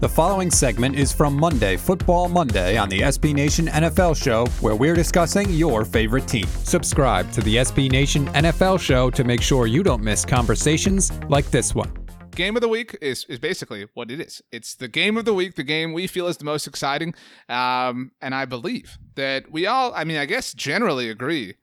The following segment is from Monday, Football Monday, on the SB Nation NFL Show, where we're discussing your favorite team. Subscribe to the SB Nation NFL Show to make sure you don't miss conversations like this one. Game of the week is, is basically what it is. It's the game of the week, the game we feel is the most exciting. Um, and I believe that we all, I mean, I guess generally agree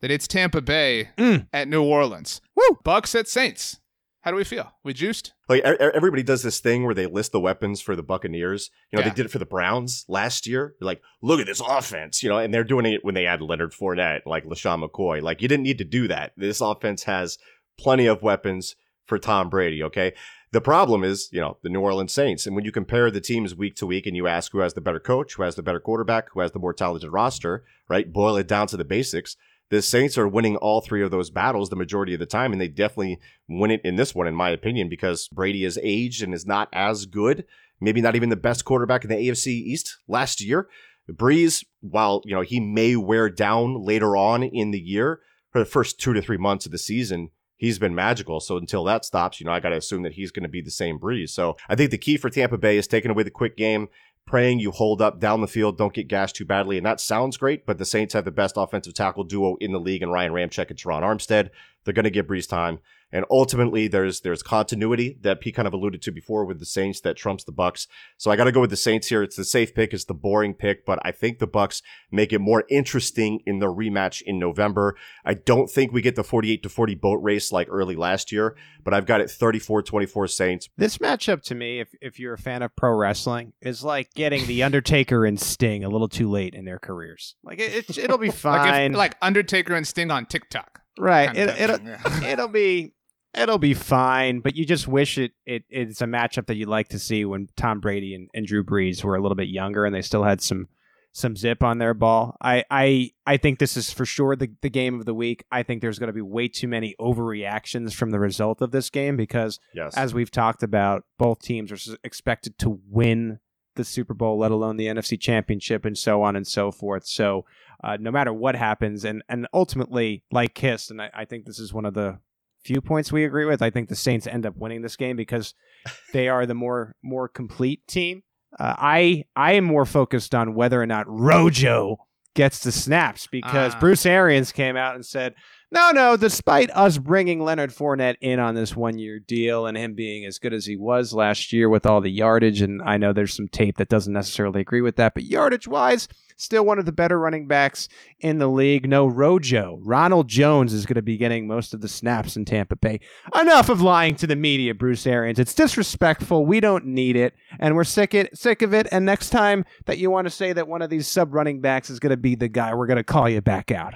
that it's Tampa Bay at New Orleans. Woo! Bucks at Saints. How do we feel? We juiced? Like everybody does this thing where they list the weapons for the Buccaneers. You know, Yeah. they did it for the Browns last year. They're like, look at this offense, you know, and they're doing it when they add Leonard Fournette, like LeSean McCoy. Like, you didn't need to do that. This offense has plenty of weapons for Tom Brady, okay? The problem is, you know, the New Orleans Saints. And when you compare the teams week to week and you ask who has the better coach, who has the better quarterback, who has the more talented roster, right? Boil it down to the basics. The Saints are winning all three of those battles the majority of the time, and they definitely win it in this one, in my opinion, because Brady is aged and is not as good. Maybe not even the best quarterback in the AFC East last year. Brees, while you know he may wear down later on in the year, for the first two to three months of the season, he's been magical. So until that stops, you know, I got to assume that he's going to be the same Brees. So I think the key for Tampa Bay is taking away the quick game, praying you hold up down the field, don't get gashed too badly. And that sounds great, but the Saints have the best offensive tackle duo in the league and Ryan Ramczyk and Terron Armstead. They're going to give Brees time. And ultimately, there's there's continuity that P kind of alluded to before with the Saints that trumps the Bucks. So I got to go with the Saints here. It's the safe pick. It's the boring pick, but I think the Bucks make it more interesting in the rematch in November. I don't think we get the 48 to 40 boat race like early last year, but I've got it 34-24 Saints. This matchup to me, if if you're a fan of pro wrestling, is like getting the Undertaker and Sting a little too late in their careers. Like it, it it'll be Like, fine. if, like Undertaker and Sting on TikTok. right. kind It, of it'll yeah. it'll be it'll be fine. But you just wish it, it it's a matchup that you'd like to see when Tom Brady and, and Drew Brees were a little bit younger and they still had some some zip on their ball. I I I think this is for sure the, the game of the week. I think there's going to be way too many overreactions from the result of this game because Yes. as we've talked about, both teams are expected to win the Super Bowl, let alone the NFC Championship, and so on and so forth. So, uh, no matter what happens, and and ultimately, like Kist, and I, I think this is one of the few points we agree with. I think the Saints end up winning this game because they are the more more complete team. Uh, I I am more focused on whether or not Rojo gets the snaps because Ah. Bruce Arians came out and said, no, no, despite us bringing Leonard Fournette in on this one year deal and him being as good as he was last year with all the yardage, and I know there's some tape that doesn't necessarily agree with that, but yardage wise, still one of the better running backs in the league. No Rojo. Ronald Jones is going to be getting most of the snaps in Tampa Bay. Enough of lying to the media, Bruce Arians. It's disrespectful. We don't need it, and we're sick it sick of it. And next time that you want to say that one of these sub running backs is going to be the guy, we're going to call you back out.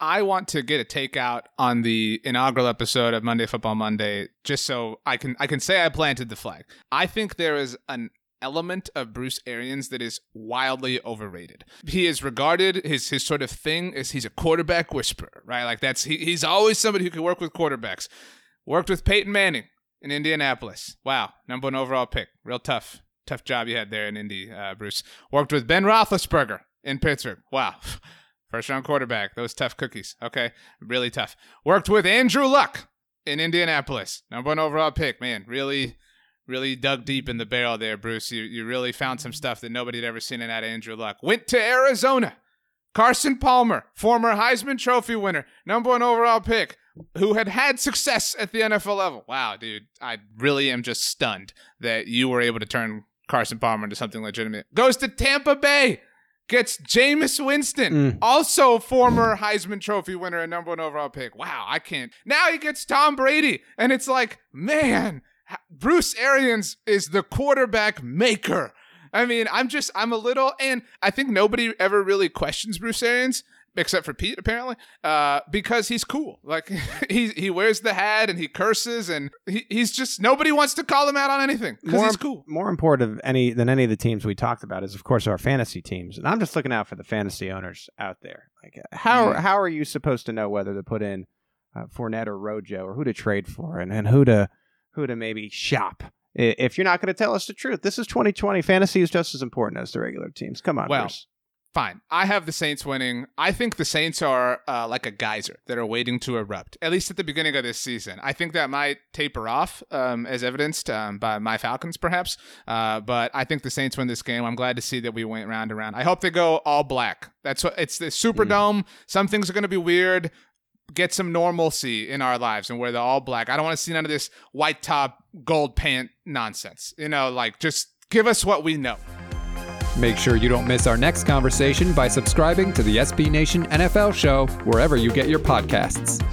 I want to get a takeout on the inaugural episode of Monday Football Monday, just so I can I can say I planted the flag. I think there is an element of Bruce Arians that is wildly overrated. He is regarded his his sort of thing is he's a quarterback whisperer, right? Like that's he, he's always somebody who can work with quarterbacks. Worked with Peyton Manning in Indianapolis. Wow, number one overall pick. Real tough, tough job you had there in Indy, uh, Bruce. Worked with Ben Roethlisberger in Pittsburgh. Wow. First round quarterback, those tough cookies. Okay, really tough. Worked with Andrew Luck in Indianapolis, number one overall pick. Man, really, really dug deep in the barrel there, Bruce. You you really found some stuff that nobody had ever seen in of Andrew Luck. Went to Arizona. Carson Palmer, former Heisman Trophy winner, number one overall pick, who had had success at the NFL level. Wow, dude, I really am just stunned that you were able to turn Carson Palmer into something legitimate. Goes to Tampa Bay gets Jameis Winston, Mm. also former Heisman Trophy winner and number one overall pick. Wow, I can't. Now he gets Tom Brady, and it's like, man, Bruce Arians is the quarterback maker. I mean, I'm just, I'm a little, and I think nobody ever really questions Bruce Arians. Except for Pete, apparently, uh, because he's cool. Like he he wears the hat and he curses and he, he's just nobody wants to call him out on anything because he's cool. More important of any than any of the teams we talked about is, of course, our fantasy teams. And I'm just looking out for the fantasy owners out there. Like, how Mhm. how are you supposed to know whether to put in uh, Fournette or Rojo or who to trade for and, and who to who to maybe shop? If you're not going to tell us the truth, this is 2020. Fantasy is just as important as the regular teams. Come on, Well, Bruce. Fine. I have the Saints winning. I think the Saints are uh, like a geyser that are waiting to erupt, at least at the beginning of this season. I think that might taper off, um, as evidenced um, by my Falcons, perhaps. Uh, but I think the Saints win this game. I'm glad to see that we went round and round. I hope they go all black. That's what it's the Superdome. Some things are going to be weird. Get some normalcy in our lives and wear the all black. I don't want to see none of this white top, gold pant nonsense. You know, like just give us what we know. Make sure you don't miss our next conversation by subscribing to the SB Nation NFL show wherever you get your podcasts.